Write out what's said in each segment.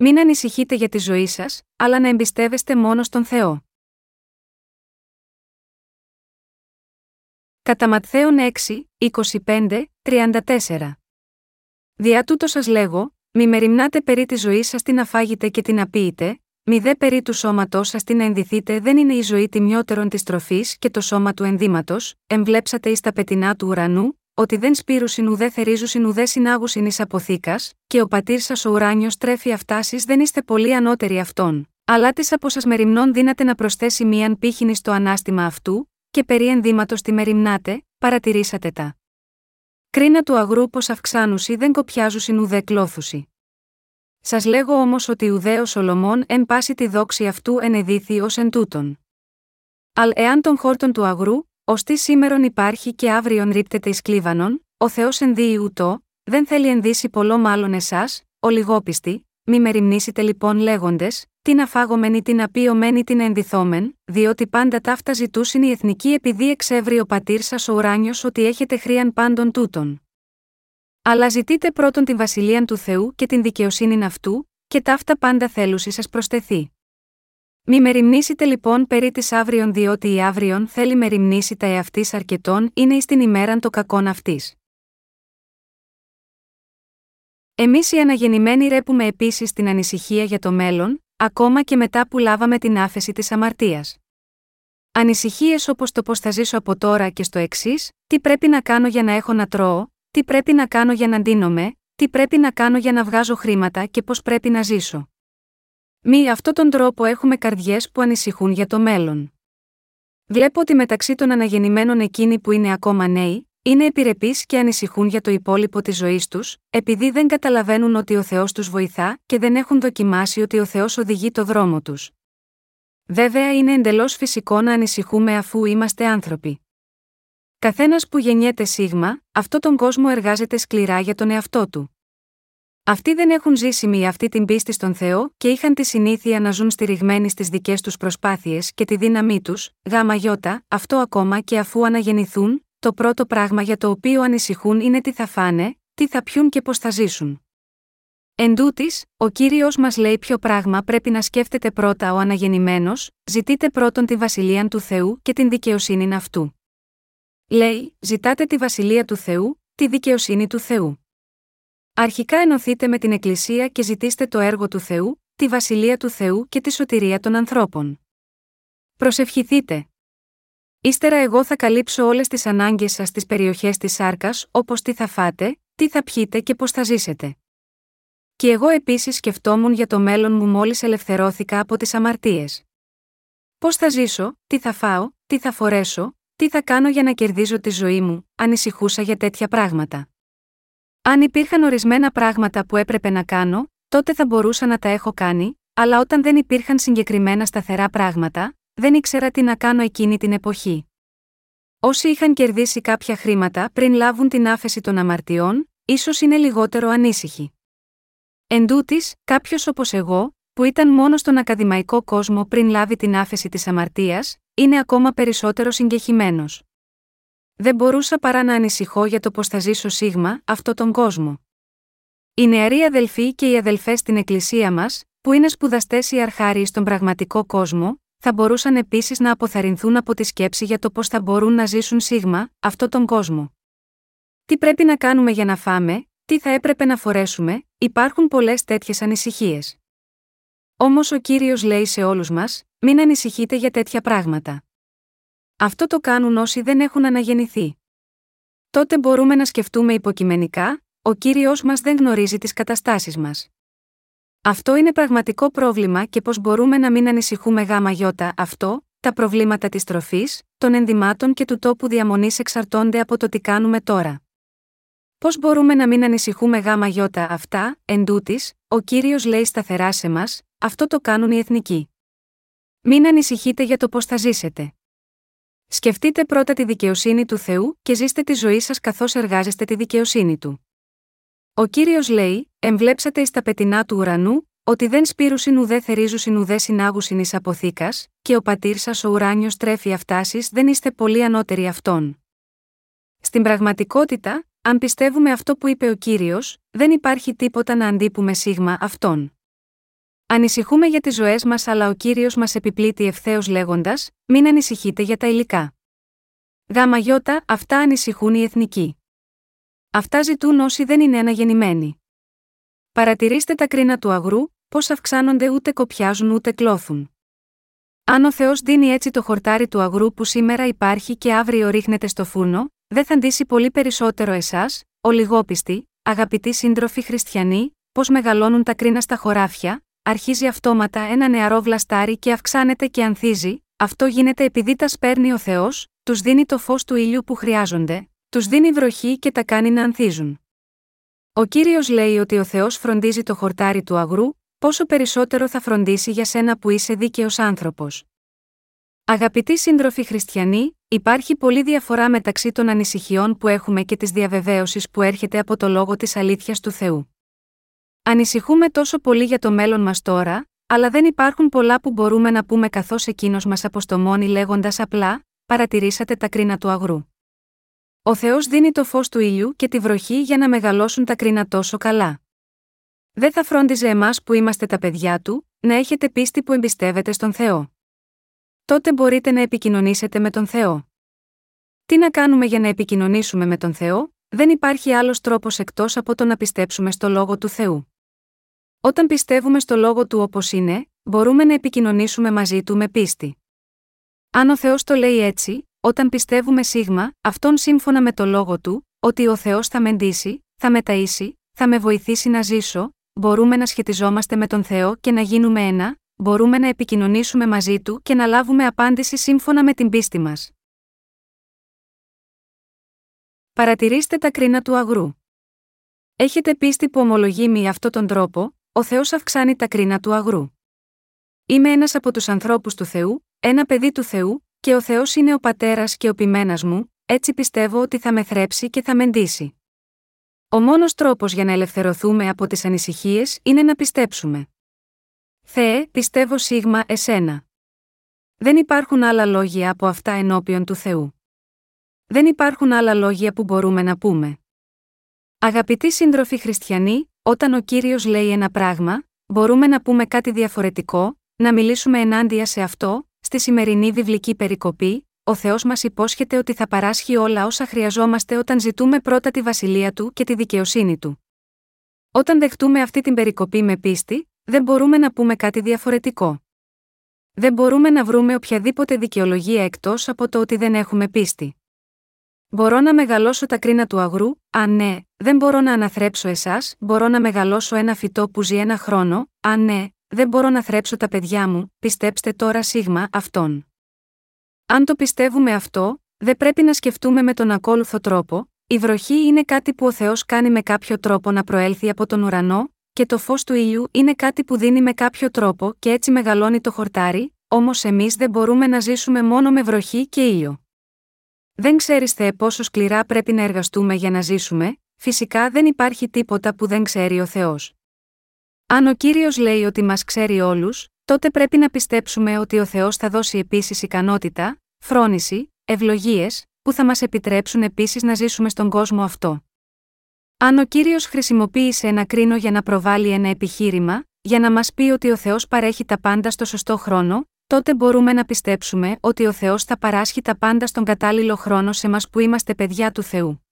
Μην ανησυχείτε για τη ζωή σας, αλλά να εμπιστεύεστε μόνο στον Θεό. Κατά Ματθαίον 6, 25, 34. Διά τούτο σας λέγω, μη μεριμνάτε περί τη ζωή σας την αφάγετε και την απείτε, μη δε περί του σώματός σας την ενδυθείτε δεν είναι η ζωή τιμιότερον της τροφής και το σώμα του ενδύματος, εμβλέψατε εις τα πετινά του ουρανού, ότι δεν σπήρουσιν ουδέ θερίζουσιν ουδέ συνάγουσιν ει αποθήκα, και ο πατήρ σας ο ουράνιος τρέφει αυτά· σεις δεν είστε πολύ ανώτεροι αυτών. Αλλά τις από σας μεριμνών δύναται να προσθέσει μίαν πήχην εις το ανάστημα αυτού, και περί ενδύματος τι μεριμνάτε, παρατηρήσατε τα. Κρίνα του αγρού πώς αυξάνουσι δεν κοπιάζουσιν ουδέ κλώθουσι. Σας λέγω όμως ότι ουδέ ο Σολομών εν πάση τη δόξη αυτού ενεδύθη ως εν τούτων. Αλλ' εάν τον χόρτον του αγρού, όστις σήμερον υπάρχει και αύριον ρίπτεται εις κλίβανον, ο Θεός ενδύει ούτω, δεν θέλει ενδύσει πολλώ μάλλον εσάς, ολιγόπιστοι, μη μεριμνήσετε λοιπόν λέγοντες, την αφάγομεν την απείωμένη την ενδυθόμεν, διότι πάντα ταύτα ζητούσιν οι εθνικοί επειδή εξεύρει ο πατήρ σας ο ουράνιος ότι έχετε χρίαν πάντων τούτων. Αλλά ζητείτε πρώτον την βασιλεία του Θεού και την δικαιοσύνη αυτού, και ταύτα πάντα θέλουσι σας προστεθεί. Μη μεριμνήσετε λοιπόν περί της αύριον, διότι η αύριον θέλει μεριμνήσει τα εαυτής αρκετών είναι εις την ημέραν το κακόν αυτής. Εμείς οι αναγεννημένοι ρέπουμε επίσης την ανησυχία για το μέλλον, ακόμα και μετά που λάβαμε την άφεση της αμαρτίας. Ανησυχίες όπως το πώς θα ζήσω από τώρα και στο εξής, τι πρέπει να κάνω για να έχω να τρώω, τι πρέπει να κάνω για να ντύνομαι, τι πρέπει να κάνω για να βγάζω χρήματα και πώς πρέπει να ζήσω. Μη αυτόν τον τρόπο έχουμε καρδιές που ανησυχούν για το μέλλον. Βλέπω ότι μεταξύ των αναγεννημένων εκείνοι που είναι ακόμα νέοι, είναι επιρρεπείς και ανησυχούν για το υπόλοιπο της ζωής τους, επειδή δεν καταλαβαίνουν ότι ο Θεός τους βοηθά και δεν έχουν δοκιμάσει ότι ο Θεός οδηγεί το δρόμο τους. Βέβαια είναι εντελώς φυσικό να ανησυχούμε αφού είμαστε άνθρωποι. Καθένας που γεννιέται σίγμα, αυτό τον κόσμο εργάζεται σκληρά για τον εαυτό του. Αυτοί δεν έχουν ζήσει με αυτή την πίστη στον Θεό και είχαν τη συνήθεια να ζουν στηριγμένοι στις δικές τους προσπάθειες και τη δύναμή τους, γάμα γιώτα, αυτό ακόμα και αφού αναγεννηθούν, το πρώτο πράγμα για το οποίο ανησυχούν είναι τι θα φάνε, τι θα πιούν και πώς θα ζήσουν. Εν τούτης, ο κύριος μας λέει ποιο πράγμα πρέπει να σκέφτεται πρώτα ο αναγεννημένος, ζητείτε πρώτον τη βασιλεία του Θεού και την δικαιοσύνη αυτού. Λέει, ζητάτε τη βασιλεία του Θεού, τη δικαιοσύνη του Θεού. Αρχικά ενωθείτε με την Εκκλησία και ζητήστε το έργο του Θεού, τη βασιλεία του Θεού και τη σωτηρία των ανθρώπων. Προσευχηθείτε. Ύστερα εγώ θα καλύψω όλες τις ανάγκες σας στις περιοχές της σάρκας, όπως τι θα φάτε, τι θα πιείτε και πώς θα ζήσετε. Και εγώ επίσης σκεφτόμουν για το μέλλον μου μόλις ελευθερώθηκα από τις αμαρτίες. Πώς θα ζήσω, τι θα φάω, τι θα φορέσω, τι θα κάνω για να κερδίζω τη ζωή μου, ανησυχούσα για τέτοια πράγματα. Αν υπήρχαν ορισμένα πράγματα που έπρεπε να κάνω, τότε θα μπορούσα να τα έχω κάνει, αλλά όταν δεν υπήρχαν συγκεκριμένα σταθερά πράγματα, δεν ήξερα τι να κάνω εκείνη την εποχή. Όσοι είχαν κερδίσει κάποια χρήματα πριν λάβουν την άφεση των αμαρτιών, ίσως είναι λιγότερο ανήσυχοι. Εν τούτης, κάποιος όπως εγώ, που ήταν μόνο στον ακαδημαϊκό κόσμο πριν λάβει την άφεση της αμαρτίας, είναι ακόμα περισσότερο συγκεχημένος. Δεν μπορούσα παρά να ανησυχώ για το πώς θα ζήσω σίγμα αυτό τον κόσμο. Οι νεαροί αδελφοί και οι αδελφές στην Εκκλησία μας, που είναι σπουδαστές ή αρχάριοι στον πραγματικό κόσμο, θα μπορούσαν επίσης να αποθαρρυνθούν από τη σκέψη για το πώς θα μπορούν να ζήσουν σίγμα αυτό τον κόσμο. Τι πρέπει να κάνουμε για να φάμε, τι θα έπρεπε να φορέσουμε, υπάρχουν πολλές τέτοιες ανησυχίες. Όμως ο κύριος λέει σε όλους μας, μην ανησυχείτε για τέτοια πράγματα. Αυτό το κάνουν όσοι δεν έχουν αναγεννηθεί. Τότε μπορούμε να σκεφτούμε υποκειμενικά, ο κύριος μας δεν γνωρίζει τις καταστάσεις μας. Αυτό είναι πραγματικό πρόβλημα και πώς μπορούμε να μην ανησυχούμε γάμα γιώτα αυτό, τα προβλήματα της τροφής, των ενδυμάτων και του τόπου διαμονής εξαρτώνται από το τι κάνουμε τώρα. Πώς μπορούμε να μην ανησυχούμε γάμα γιώτα αυτά, εν τούτης, ο κύριος λέει σταθερά σε μας, αυτό το κάνουν οι εθνικοί. Μην ανησυχείτε για το πώς θα ζήσετε. Σκεφτείτε πρώτα τη δικαιοσύνη του Θεού και ζήστε τη ζωή σας καθώς εργάζεστε τη δικαιοσύνη του. Ο κύριος λέει: Εμβλέψατε εις τα πετεινά του ουρανού, ότι δεν σπήρουσιν ουδέ θερίζουσιν ουδέ συνάγουσιν εις αποθήκας, και ο πατήρ σας ο ουράνιος τρέφει αυτάσει δεν είστε πολύ ανώτεροι αυτών. Στην πραγματικότητα, αν πιστεύουμε αυτό που είπε ο κύριος, δεν υπάρχει τίποτα να αντίπουμε σίγμα αυτόν. Ανησυχούμε για τις ζωές μας, αλλά ο κύριος μας επιπλήττει ευθέως λέγοντας: Μην ανησυχείτε για τα υλικά. Γάμα γιώτα, αυτά ανησυχούν οι εθνικοί. Αυτά ζητούν όσοι δεν είναι αναγεννημένοι. Παρατηρήστε τα κρίνα του αγρού, πώς αυξάνονται ούτε κοπιάζουν ούτε κλώθουν. Αν ο Θεός δίνει έτσι το χορτάρι του αγρού που σήμερα υπάρχει και αύριο ρίχνεται στο φούρνο, δεν θα ντύσει πολύ περισσότερο εσάς, ο λιγόπιστοι, αγαπητοί σύντροφοι χριστιανοί, πώς μεγαλώνουν τα κρίνα στα χωράφια, αρχίζει αυτόματα ένα νεαρό βλαστάρι και αυξάνεται και ανθίζει, αυτό γίνεται επειδή τα σπέρνει ο Θεός, τους δίνει το φως του ήλιου που χρειάζονται, τους δίνει βροχή και τα κάνει να ανθίζουν. Ο κύριος λέει ότι ο Θεός φροντίζει το χορτάρι του αγρού, πόσο περισσότερο θα φροντίσει για σένα που είσαι δίκαιος άνθρωπος. Αγαπητοί σύντροφοι χριστιανοί, υπάρχει πολλή διαφορά μεταξύ των ανησυχιών που έχουμε και της διαβεβαίωσης που έρχεται από το λόγο της αλήθειας του Θεού. Ανησυχούμε τόσο πολύ για το μέλλον μας τώρα, αλλά δεν υπάρχουν πολλά που μπορούμε να πούμε καθώς εκείνος μας αποστομώνει λέγοντας απλά: Παρατηρήσατε τα κρίνα του αγρού. Ο Θεός δίνει το φως του ήλιου και τη βροχή για να μεγαλώσουν τα κρίνα τόσο καλά. Δεν θα φρόντιζε εμάς που είμαστε τα παιδιά του, να έχετε πίστη που εμπιστεύετε στον Θεό. Τότε μπορείτε να επικοινωνήσετε με τον Θεό. Τι να κάνουμε για να επικοινωνήσουμε με τον Θεό, δεν υπάρχει άλλος τρόπος εκτός από το να πιστέψουμε στο λόγο του Θεού. Όταν πιστεύουμε στο λόγο του όπως είναι, μπορούμε να επικοινωνήσουμε μαζί του με πίστη. Αν ο Θεός το λέει έτσι, όταν πιστεύουμε σίγμα, αυτόν σύμφωνα με το λόγο του, ότι ο Θεός θα με ντύσει, θα με ταΐσει, θα με βοηθήσει να ζήσω, μπορούμε να σχετιζόμαστε με τον Θεό και να γίνουμε ένα, μπορούμε να επικοινωνήσουμε μαζί του και να λάβουμε απάντηση σύμφωνα με την πίστη μας. Παρατηρήστε τα κρίνα του αγρού. Έχετε πίστη που ομολογεί με αυτόν τον τρόπο, ο Θεός αυξάνει τα κρίνα του αγρού. Είμαι ένας από τους ανθρώπους του Θεού, ένα παιδί του Θεού, και ο Θεός είναι ο πατέρας και ο πειμένα μου, έτσι πιστεύω ότι θα με θρέψει και θα με ντύσει. Ο μόνος τρόπος για να ελευθερωθούμε από τις ανησυχίες είναι να πιστέψουμε. Θεέ, πιστεύω σίγμα εσένα. Δεν υπάρχουν άλλα λόγια από αυτά ενώπιον του Θεού. Δεν υπάρχουν άλλα λόγια που μπορούμε να πούμε. Αγαπητοί σύντροφοι χριστιανοί, όταν ο Κύριος λέει ένα πράγμα, μπορούμε να πούμε κάτι διαφορετικό, να μιλήσουμε ενάντια σε αυτό, στη σημερινή βιβλική περικοπή, ο Θεός μας υπόσχεται ότι θα παράσχει όλα όσα χρειαζόμαστε όταν ζητούμε πρώτα τη βασιλεία του και τη δικαιοσύνη του. Όταν δεχτούμε αυτή την περικοπή με πίστη, δεν μπορούμε να πούμε κάτι διαφορετικό. Δεν μπορούμε να βρούμε οποιαδήποτε δικαιολογία εκτός από το ότι δεν έχουμε πίστη. Μπορώ να μεγαλώσω τα κρίνα του αγρού, αν ναι, δεν μπορώ να αναθρέψω εσάς, μπορώ να μεγαλώσω ένα φυτό που ζει ένα χρόνο, αν ναι, δεν μπορώ να θρέψω τα παιδιά μου, πιστέψτε τώρα σίγμα αυτόν. Αν το πιστεύουμε αυτό, δεν πρέπει να σκεφτούμε με τον ακόλουθο τρόπο, η βροχή είναι κάτι που ο Θεός κάνει με κάποιο τρόπο να προέλθει από τον ουρανό, και το φως του ήλιου είναι κάτι που δίνει με κάποιο τρόπο και έτσι μεγαλώνει το χορτάρι, όμως εμείς δεν μπορούμε να ζήσουμε μόνο με βροχή και ήλιο. Δεν ξέρεις Θεέ πόσο σκληρά πρέπει να εργαστούμε για να ζήσουμε, φυσικά δεν υπάρχει τίποτα που δεν ξέρει ο Θεός. Αν ο κύριος λέει ότι μας ξέρει όλους, τότε πρέπει να πιστέψουμε ότι ο Θεός θα δώσει επίσης ικανότητα, φρόνηση, ευλογίες, που θα μας επιτρέψουν επίσης να ζήσουμε στον κόσμο αυτό. Αν ο κύριος χρησιμοποίησε ένα κρίνο για να προβάλλει ένα επιχείρημα, για να μας πει ότι ο Θεός παρέχει τα πάντα στο σωστό χρόνο, τότε μπορούμε να πιστέψουμε ότι ο Θεός θα παράσχει τα πάντα στον κατάλληλο χρόνο σε μας που είμαστε παιδιά του Θεού.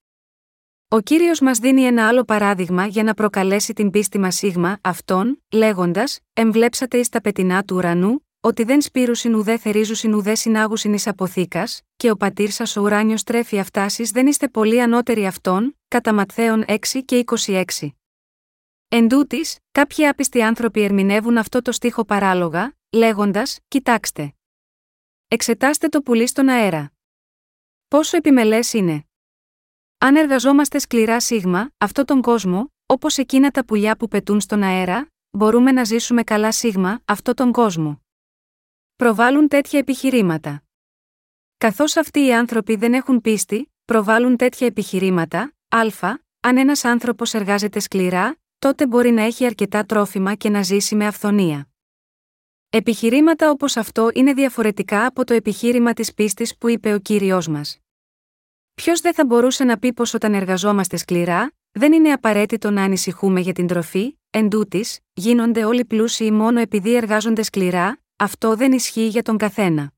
Ο κύριος μας δίνει ένα άλλο παράδειγμα για να προκαλέσει την πίστη μας σίγμα αυτόν, λέγοντας: Εμβλέψατε εις τα πετεινά του ουρανού, ότι δεν σπήρουσιν ουδέ θερίζουσιν ουδέ συνάγουσιν εις αποθήκας, και ο πατήρ σας ο ουράνιος τρέφει αυτάσεις δεν είστε πολύ ανώτεροι αυτών, κατά Ματθαίων 6 και 26. Εν τούτης, κάποιοι άπιστοι άνθρωποι ερμηνεύουν αυτό το στίχο παράλογα, λέγοντας: Κοιτάξτε. Εξετάστε το πουλί στον αέρα. Πόσο επιμελές είναι. Αν εργαζόμαστε σκληρά σίγμα, αυτό τον κόσμο, όπως εκείνα τα πουλιά που πετούν στον αέρα, μπορούμε να ζήσουμε καλά σίγμα, αυτό τον κόσμο. Προβάλλουν τέτοια επιχειρήματα. Καθώς αυτοί οι άνθρωποι δεν έχουν πίστη, προβάλλουν τέτοια επιχειρήματα, α, αν ένας άνθρωπος εργάζεται σκληρά, τότε μπορεί να έχει αρκετά τρόφιμα και να ζήσει με αυθονία. Επιχειρήματα όπως αυτό είναι διαφορετικά από το επιχείρημα της πίστης που είπε ο κύριος μας. Ποιος δεν θα μπορούσε να πει πως όταν εργαζόμαστε σκληρά, δεν είναι απαραίτητο να ανησυχούμε για την τροφή, εν τούτης, γίνονται όλοι πλούσιοι μόνο επειδή εργάζονται σκληρά, αυτό δεν ισχύει για τον καθένα.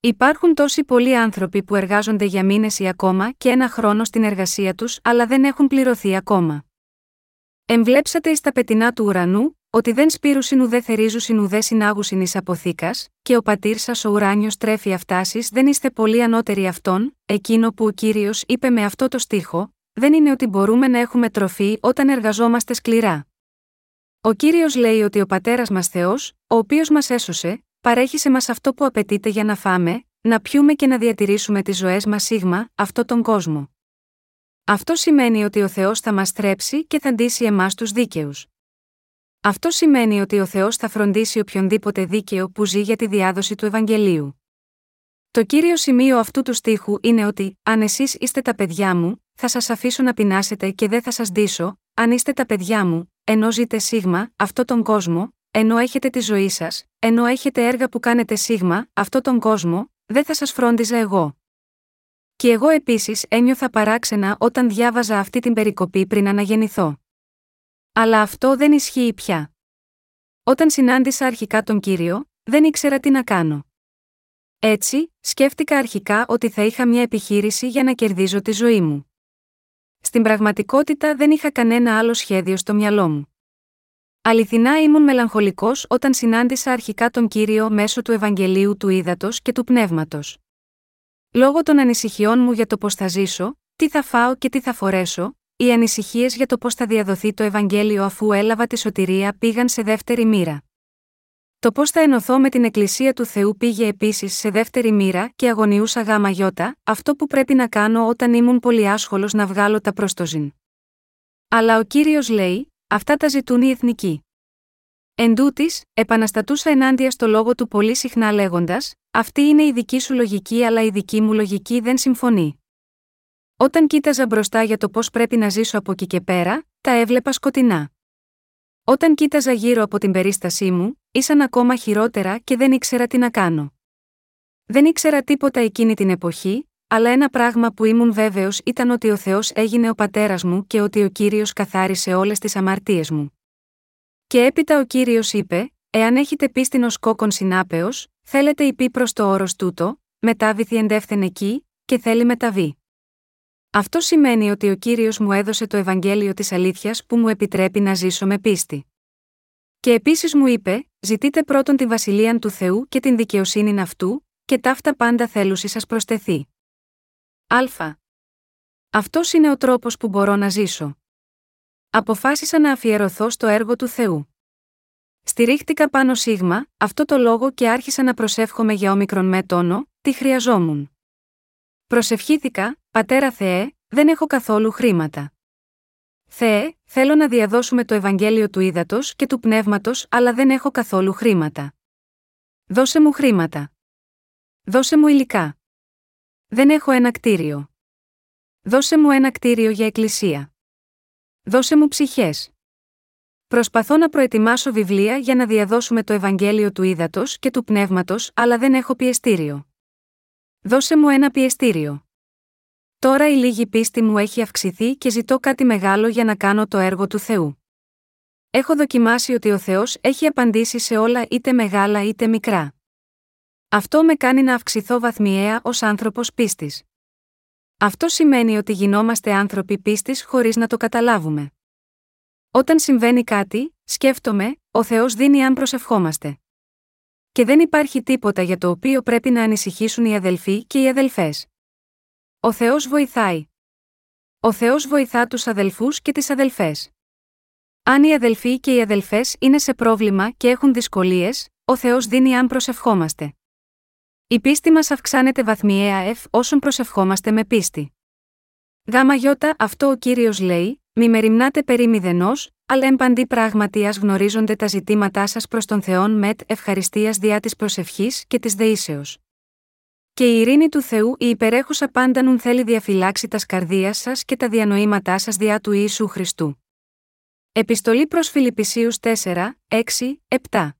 Υπάρχουν τόσοι πολλοί άνθρωποι που εργάζονται για μήνες ή ακόμα και ένα χρόνο στην εργασία τους, αλλά δεν έχουν πληρωθεί ακόμα. Εμβλέψατε εις τα πετεινά του ουρανού, ότι δεν σπήρουσιν ουδέ θερίζουσιν ουδέ συνάγουσιν ει αποθήκα, και ο πατήρ σας ο ουράνιος τρέφει αυτάσει δεν είστε πολύ ανώτεροι αυτών, εκείνο που ο κύριος είπε με αυτό το στίχο, δεν είναι ότι μπορούμε να έχουμε τροφή όταν εργαζόμαστε σκληρά. Ο κύριος λέει ότι ο πατέρας μας Θεός, ο οποίος μας έσωσε, παρέχει σε μας αυτό που απαιτείται για να φάμε, να πιούμε και να διατηρήσουμε τις ζωές μας σίγμα, αυτό τον κόσμο. Αυτό σημαίνει ότι ο Θεός θα μας θρέψει και θα ντύσει εμάς τους δίκαιους. Αυτό σημαίνει ότι ο Θεός θα φροντίσει οποιονδήποτε δίκαιο που ζει για τη διάδοση του Ευαγγελίου. Το κύριο σημείο αυτού του στίχου είναι ότι, αν εσείς είστε τα παιδιά μου, θα σας αφήσω να πεινάσετε και δεν θα σας ντύσω, αν είστε τα παιδιά μου, ενώ ζείτε σίγμα, αυτό τον κόσμο, ενώ έχετε τη ζωή σας, ενώ έχετε έργα που κάνετε σίγμα, αυτό τον κόσμο, δεν θα σας φρόντιζα εγώ. Και εγώ επίσης ένιωθα παράξενα όταν διάβαζα αυτή την περικοπή πριν αναγεννηθώ. Αλλά αυτό δεν ισχύει πια. Όταν συνάντησα αρχικά τον κύριο, δεν ήξερα τι να κάνω. Έτσι, σκέφτηκα αρχικά ότι θα είχα μια επιχείρηση για να κερδίζω τη ζωή μου. Στην πραγματικότητα δεν είχα κανένα άλλο σχέδιο στο μυαλό μου. Αληθινά ήμουν μελαγχολικός όταν συνάντησα αρχικά τον κύριο μέσω του Ευαγγελίου του Ήδατος και του Πνεύματος. Λόγω των ανησυχιών μου για το πώς θα ζήσω, τι θα φάω και τι θα φορέσω, οι ανησυχίες για το πώς θα διαδοθεί το Ευαγγέλιο αφού έλαβα τη σωτηρία πήγαν σε δεύτερη μοίρα. Το πώς θα ενωθώ με την Εκκλησία του Θεού πήγε επίσης σε δεύτερη μοίρα και αγωνιούσα γάμα γιώτα, αυτό που πρέπει να κάνω όταν ήμουν πολύ άσχολος να βγάλω τα προστοζήν. Αλλά ο κύριος λέει, αυτά τα ζητούν οι εθνικοί. Εν τούτης, επαναστατούσα ενάντια στο λόγο του πολύ συχνά λέγοντας: Αυτή είναι η δική σου λογική, αλλά η δική μου λογική δεν συμφωνεί. Όταν κοίταζα μπροστά για το πώς πρέπει να ζήσω από εκεί και πέρα, τα έβλεπα σκοτεινά. Όταν κοίταζα γύρω από την περίστασή μου, ήσαν ακόμα χειρότερα και δεν ήξερα τι να κάνω. Δεν ήξερα τίποτα εκείνη την εποχή, αλλά ένα πράγμα που ήμουν βέβαιος ήταν ότι ο Θεός έγινε ο πατέρας μου και ότι ο κύριος καθάρισε όλες τις αμαρτίες μου. Και έπειτα ο κύριος είπε: Εάν έχετε πίστην ως κόκκον συνάπεως, θέλετε υπή προς το όρος τούτο, μετάβηθη εντεύθεν εκεί, και θέλει μεταβεί. Αυτό σημαίνει ότι ο κύριος μου έδωσε το Ευαγγέλιο της αλήθειας που μου επιτρέπει να ζήσω με πίστη. Και επίσης μου είπε: Ζητείτε πρώτον τη βασιλεία του Θεού και την δικαιοσύνη αυτού, και ταύτα πάντα θέλουσι σας προστεθεί. Α. Αυτός είναι ο τρόπος που μπορώ να ζήσω. Αποφάσισα να αφιερωθώ στο έργο του Θεού. Στηρίχτηκα πάνω σίγμα, αυτό το λόγο και άρχισα να προσεύχομαι για όμικρον με τόνο, τι χρειαζόμουν. Προσευχήθηκα, Πατέρα Θεέ, δεν έχω καθόλου χρήματα. Θεέ, θέλω να διαδώσουμε το Ευαγγέλιο του Ήδατος και του Πνεύματος, αλλά δεν έχω καθόλου χρήματα. Δώσε μου χρήματα. Δώσε μου υλικά. Δεν έχω ένα κτίριο. Δώσε μου ένα κτίριο για εκκλησία. Δώσε μου ψυχές. Προσπαθώ να προετοιμάσω βιβλία για να διαδώσουμε το Ευαγγέλιο του Ήδατος και του Πνεύματος, αλλά δεν έχω πιεστήριο. Δώσε μου ένα πιεστήριο. Τώρα η λίγη πίστη μου έχει αυξηθεί και ζητώ κάτι μεγάλο για να κάνω το έργο του Θεού. Έχω δοκιμάσει ότι ο Θεός έχει απαντήσει σε όλα είτε μεγάλα είτε μικρά. Αυτό με κάνει να αυξηθώ βαθμιαία ως άνθρωπος πίστης. Αυτό σημαίνει ότι γινόμαστε άνθρωποι πίστης χωρίς να το καταλάβουμε. Όταν συμβαίνει κάτι, σκέφτομαι, ο Θεός δίνει αν προσευχόμαστε. Και δεν υπάρχει τίποτα για το οποίο πρέπει να ανησυχήσουν οι αδελφοί και οι αδελφές. Ο Θεός βοηθάει. Ο Θεός βοηθά τους αδελφούς και τις αδελφές. Αν οι αδελφοί και οι αδελφές είναι σε πρόβλημα και έχουν δυσκολίες, ο Θεός δίνει αν προσευχόμαστε. Η πίστη μας αυξάνεται βαθμιαία εφ όσων προσευχόμαστε με πίστη. Γάμα γιώτα αυτό ο κύριος λέει, μη μεριμνάτε περί μηδενός, αλλά εμπαντή πράγματι ας γνωρίζονται τα ζητήματά σας προς τον Θεόν μετ ευχαριστίας διά της προσευχής και της δεήσεως. Και η ειρήνη του Θεού η υπερέχουσα πάντα νουν θέλει διαφυλάξει τας σκαρδία σας και τα διανοήματά σας διά του Ιησού Χριστού. Επιστολή προς Φιλιππισίους 4, 6, 7.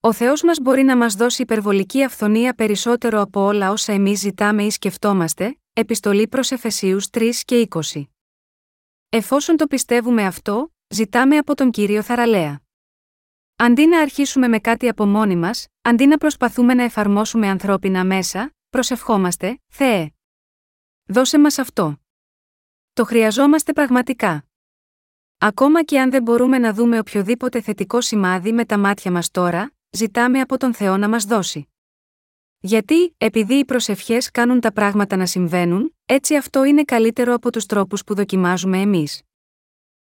Ο Θεός μας μπορεί να μας δώσει υπερβολική αυθονία περισσότερο από όλα όσα εμείς ζητάμε ή σκεφτόμαστε, επιστολή προς Εφεσίους 3 και 20. Εφόσον το πιστεύουμε αυτό, ζητάμε από τον κύριο θαραλέα. Αντί να αρχίσουμε με κάτι από μόνοι μας, αντί να προσπαθούμε να εφαρμόσουμε ανθρώπινα μέσα, προσευχόμαστε, Θεέ. Δώσε μας αυτό. Το χρειαζόμαστε πραγματικά. Ακόμα και αν δεν μπορούμε να δούμε οποιοδήποτε θετικό σημάδι με τα μάτια μας τώρα, ζητάμε από τον Θεό να μας δώσει. Γιατί, επειδή οι προσευχές κάνουν τα πράγματα να συμβαίνουν, έτσι αυτό είναι καλύτερο από τους τρόπους που δοκιμάζουμε εμείς.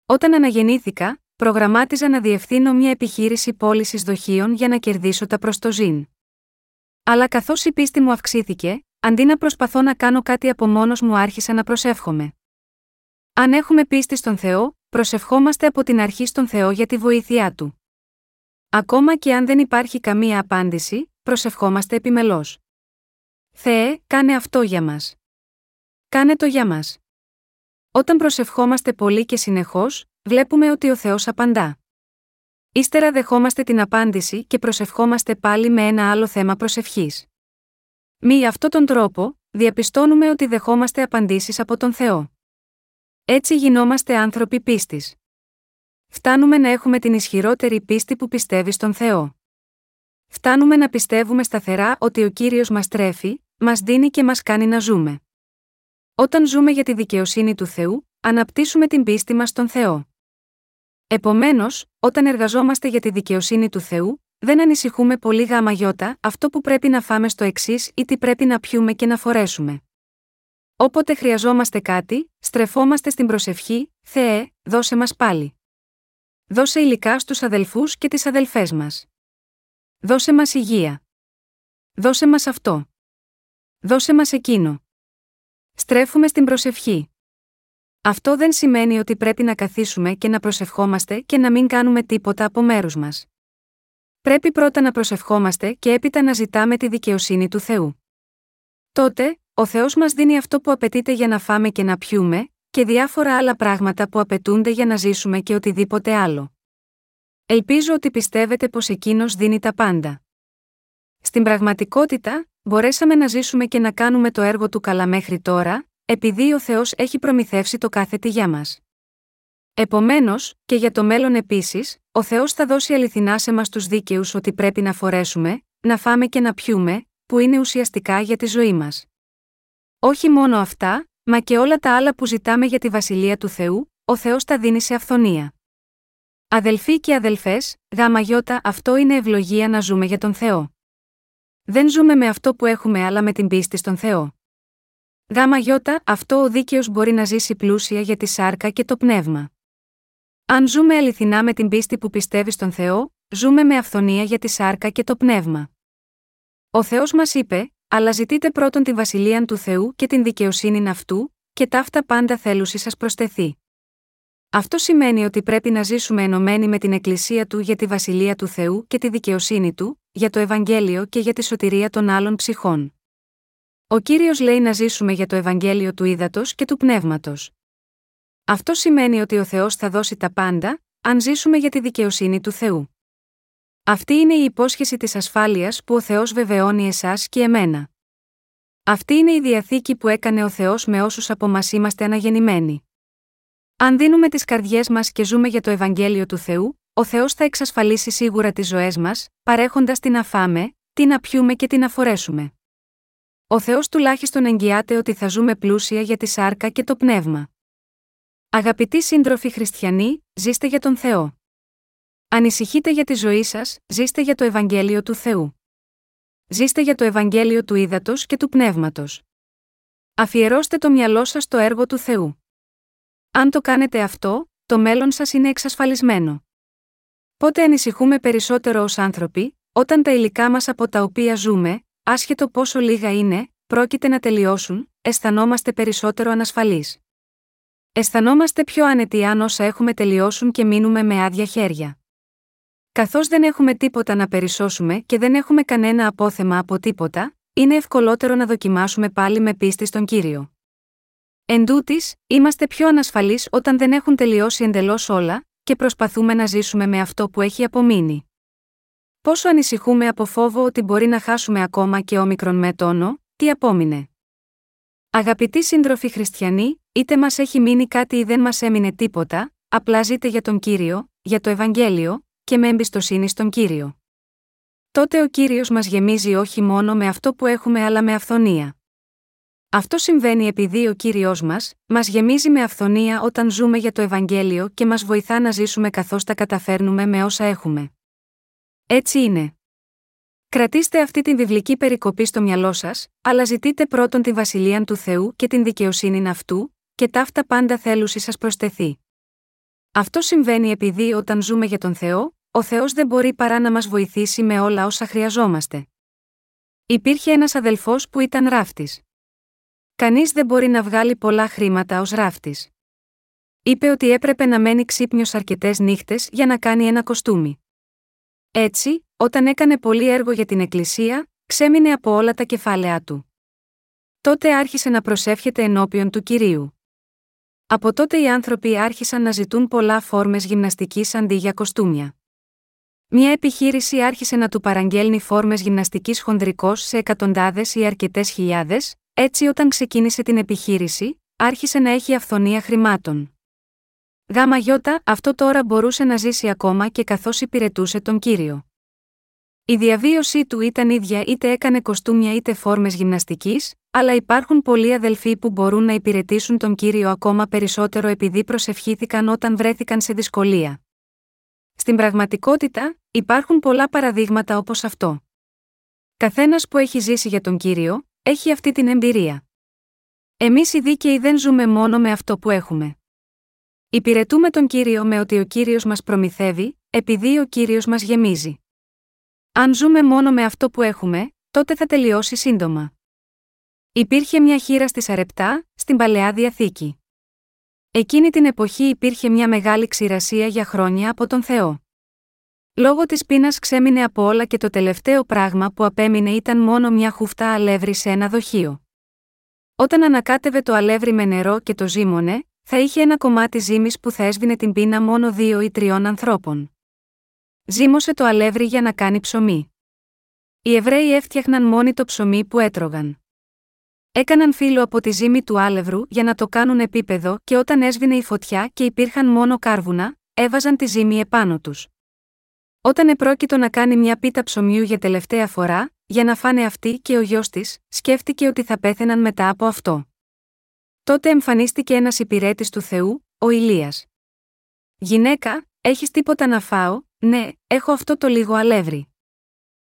Όταν αναγεννήθηκα, προγραμμάτιζα να διευθύνω μια επιχείρηση πώλησης δοχείων για να κερδίσω τα προστοζήν. Αλλά καθώς η πίστη μου αυξήθηκε, αντί να προσπαθώ να κάνω κάτι από μόνος μου, άρχισα να προσεύχομαι. Αν έχουμε πίστη στον Θεό, προσευχόμαστε από την αρχή στον Θεό για τη βοήθειά του. Ακόμα και αν δεν υπάρχει καμία απάντηση, προσευχόμαστε επιμελώς. Θεέ, κάνε αυτό για μας. Κάνε το για μας. Όταν προσευχόμαστε πολύ και συνεχώς, βλέπουμε ότι ο Θεός απαντά. Ύστερα δεχόμαστε την απάντηση και προσευχόμαστε πάλι με ένα άλλο θέμα προσευχής. Μη αυτόν τον τρόπο, διαπιστώνουμε ότι δεχόμαστε απαντήσεις από τον Θεό. Έτσι γινόμαστε άνθρωποι πίστης. Φτάνουμε να έχουμε την ισχυρότερη πίστη που πιστεύει στον Θεό. Φτάνουμε να πιστεύουμε σταθερά ότι ο Κύριος μας τρέφει, μας δίνει και μας κάνει να ζούμε. Όταν ζούμε για τη δικαιοσύνη του Θεού, αναπτύσσουμε την πίστη μας στον Θεό. Επομένως, όταν εργαζόμαστε για τη δικαιοσύνη του Θεού, δεν ανησυχούμε πολύ γάμα γιώτα αυτό που πρέπει να φάμε στο εξής ή τι πρέπει να πιούμε και να φορέσουμε. Όποτε χρειαζόμαστε κάτι, στρεφόμαστε στην προσευχή, Θεέ, δώσε μας πάλι. Δώσε υλικά στους αδελφούς και τις αδελφές μας. Δώσε μας υγεία. Δώσε μας αυτό. Δώσε μας εκείνο. Στρέφουμε στην προσευχή. Αυτό δεν σημαίνει ότι πρέπει να καθίσουμε και να προσευχόμαστε και να μην κάνουμε τίποτα από μέρους μας. Πρέπει πρώτα να προσευχόμαστε και έπειτα να ζητάμε τη δικαιοσύνη του Θεού. Τότε, ο Θεός μας δίνει αυτό που απαιτείται για να φάμε και να πιούμε, και διάφορα άλλα πράγματα που απαιτούνται για να ζήσουμε και οτιδήποτε άλλο. Ελπίζω ότι πιστεύετε πως εκείνος δίνει τα πάντα. Στην πραγματικότητα, μπορέσαμε να ζήσουμε και να κάνουμε το έργο του καλά μέχρι τώρα, επειδή ο Θεός έχει προμηθεύσει το κάθε τι για μας. Επομένως, και για το μέλλον επίσης, ο Θεός θα δώσει αληθινά σε μας τους δίκαιους ότι πρέπει να φορέσουμε, να φάμε και να πιούμε, που είναι ουσιαστικά για τη ζωή μας. Όχι μόνο αυτά, μα και όλα τα άλλα που ζητάμε για τη βασιλεία του Θεού, ο Θεός τα δίνει σε αυθονία. Αδελφοί και αδελφές, γάμα γιώτα, αυτό είναι ευλογία να ζούμε για τον Θεό. Δεν ζούμε με αυτό που έχουμε, αλλά με την πίστη στον Θεό. Γάμα γιώτα, αυτό ο δίκαιος μπορεί να ζήσει πλούσια για τη σάρκα και το πνεύμα. Αν ζούμε αληθινά με την πίστη που πιστεύει στον Θεό, ζούμε με αυθονία για τη σάρκα και το πνεύμα. Ο Θεός μας είπε: Αλλά ζητείτε πρώτον τη βασιλεία του Θεού και την δικαιοσύνη αυτού, και ταύτα πάντα θέλουσι σας προστεθεί. Αυτό σημαίνει ότι πρέπει να ζήσουμε ενωμένοι με την Εκκλησία του για τη βασιλεία του Θεού και τη δικαιοσύνη του, για το Ευαγγέλιο και για τη σωτηρία των άλλων ψυχών. Ο κύριος λέει να ζήσουμε για το Ευαγγέλιο του ύδατο και του πνεύματος. Αυτό σημαίνει ότι ο Θεός θα δώσει τα πάντα, αν ζήσουμε για τη δικαιοσύνη του Θεού. Αυτή είναι η υπόσχεση της ασφάλειας που ο Θεός βεβαιώνει εσάς και εμένα. Αυτή είναι η διαθήκη που έκανε ο Θεός με όσους από μας είμαστε αναγεννημένοι. Αν δίνουμε τις καρδιές μας και ζούμε για το Ευαγγέλιο του Θεού, ο Θεός θα εξασφαλίσει σίγουρα τις ζωές μας, παρέχοντας την αφάμε, την να πιούμε και την να φορέσουμε. Ο Θεός τουλάχιστον εγγυάται ότι θα ζούμε πλούσια για τη σάρκα και το πνεύμα. Αγαπητοί σύντροφοι χριστιανοί, ζήστε για τον Θεό. Ανησυχείτε για τη ζωή σας, ζήστε για το Ευαγγέλιο του Θεού. Ζήστε για το Ευαγγέλιο του ύδατο και του πνεύματος. Αφιερώστε το μυαλό σας στο έργο του Θεού. Αν το κάνετε αυτό, το μέλλον σας είναι εξασφαλισμένο. Πότε ανησυχούμε περισσότερο ως άνθρωποι, όταν τα υλικά μας από τα οποία ζούμε, άσχετο πόσο λίγα είναι, πρόκειται να τελειώσουν, αισθανόμαστε περισσότερο ανασφαλείς. Αισθανόμαστε πιο άνετοι αν όσα έχουμε τελειώσουν και μείνουμε με άδεια χέρια. Καθώς δεν έχουμε τίποτα να περισσώσουμε και δεν έχουμε κανένα απόθεμα από τίποτα, είναι ευκολότερο να δοκιμάσουμε πάλι με πίστη στον κύριο. Εν τούτης, είμαστε πιο ανασφαλείς όταν δεν έχουν τελειώσει εντελώς όλα, και προσπαθούμε να ζήσουμε με αυτό που έχει απομείνει. Πόσο ανησυχούμε από φόβο ότι μπορεί να χάσουμε ακόμα και όμικρον με τόνο, τι απόμεινε. Αγαπητοί σύντροφοι χριστιανοί, είτε μας έχει μείνει κάτι ή δεν μας έμεινε τίποτα, απλά ζείτε για τον κύριο, για το Ευαγγέλιο, και με εμπιστοσύνη στον κύριο. Τότε ο κύριος μας γεμίζει όχι μόνο με αυτό που έχουμε αλλά με αυθονία. Αυτό συμβαίνει επειδή ο κύριος μας, μας γεμίζει με αυθονία όταν ζούμε για το Ευαγγέλιο και μας βοηθά να ζήσουμε καθώς τα καταφέρνουμε με όσα έχουμε. Έτσι είναι. Κρατήστε αυτή την βιβλική περικοπή στο μυαλό σας, αλλά ζητείτε πρώτον τη βασιλεία του Θεού και την δικαιοσύνη αυτού, και ταύτα πάντα θέλουσι σας προστεθεί. Αυτό συμβαίνει επειδή όταν ζούμε για τον Θεό, ο Θεός δεν μπορεί παρά να μας βοηθήσει με όλα όσα χρειαζόμαστε. Υπήρχε ένας αδελφός που ήταν ράφτης. Κανείς δεν μπορεί να βγάλει πολλά χρήματα ως ράφτης. Είπε ότι έπρεπε να μένει ξύπνιος αρκετές νύχτες για να κάνει ένα κοστούμι. Έτσι, όταν έκανε πολύ έργο για την Εκκλησία, ξέμεινε από όλα τα κεφάλαιά του. Τότε άρχισε να προσεύχεται ενώπιον του κυρίου. Από τότε οι άνθρωποι άρχισαν να ζητούν πολλά φόρμες γυμναστικής αντί για κοστούμια. Μια επιχείρηση άρχισε να του παραγγέλνει φόρμες γυμναστικής χονδρικώ σε εκατοντάδες ή αρκετές χιλιάδες, έτσι όταν ξεκίνησε την επιχείρηση, άρχισε να έχει αυθονία χρημάτων. Γάμα γιώτα, αυτό τώρα μπορούσε να ζήσει ακόμα και καθώς υπηρετούσε τον κύριο. Η διαβίωσή του ήταν ίδια είτε έκανε κοστούμια είτε φόρμες γυμναστικής, αλλά υπάρχουν πολλοί αδελφοί που μπορούν να υπηρετήσουν τον κύριο ακόμα περισσότερο επειδή προσευχήθηκαν όταν βρέθηκαν σε δυσκολία. Στην πραγματικότητα, υπάρχουν πολλά παραδείγματα όπως αυτό. Καθένας που έχει ζήσει για τον κύριο, έχει αυτή την εμπειρία. Εμείς οι δίκαιοι δεν ζούμε μόνο με αυτό που έχουμε. Υπηρετούμε τον κύριο με ότι ο κύριος μας προμηθεύει, επειδή ο κύριος μας γεμίζει. Αν ζούμε μόνο με αυτό που έχουμε, τότε θα τελειώσει σύντομα. Υπήρχε μια χείρα στη Σαρεπτά, στην Παλαιά Διαθήκη. Εκείνη την εποχή υπήρχε μια μεγάλη ξηρασία για χρόνια από τον Θεό. Λόγω της πείνας ξέμεινε από όλα και το τελευταίο πράγμα που απέμεινε ήταν μόνο μια χουφτά αλεύρι σε ένα δοχείο. Όταν ανακάτευε το αλεύρι με νερό και το ζύμωνε, θα είχε ένα κομμάτι ζύμης που θα έσβηνε την πείνα μόνο δύο ή τριών ανθρώπων. Ζύμωσε το αλεύρι για να κάνει ψωμί. Οι Εβραίοι έφτιαχναν μόνοι το ψωμί που έτρωγαν. Έκαναν φύλλο από τη ζύμη του άλευρου για να το κάνουν επίπεδο και όταν έσβηνε η φωτιά και υπήρχαν μόνο κάρβουνα, έβαζαν τη ζύμη επάνω τους. Όταν επρόκειτο να κάνει μια πίτα ψωμιού για τελευταία φορά, για να φάνε αυτή και ο γιος της, σκέφτηκε ότι θα πέθαιναν μετά από αυτό. Τότε εμφανίστηκε ένας υπηρέτης του Θεού, ο Ηλίας. Γυναίκα, έχεις τίποτα να φάω, ναι, έχω αυτό το λίγο αλεύρι.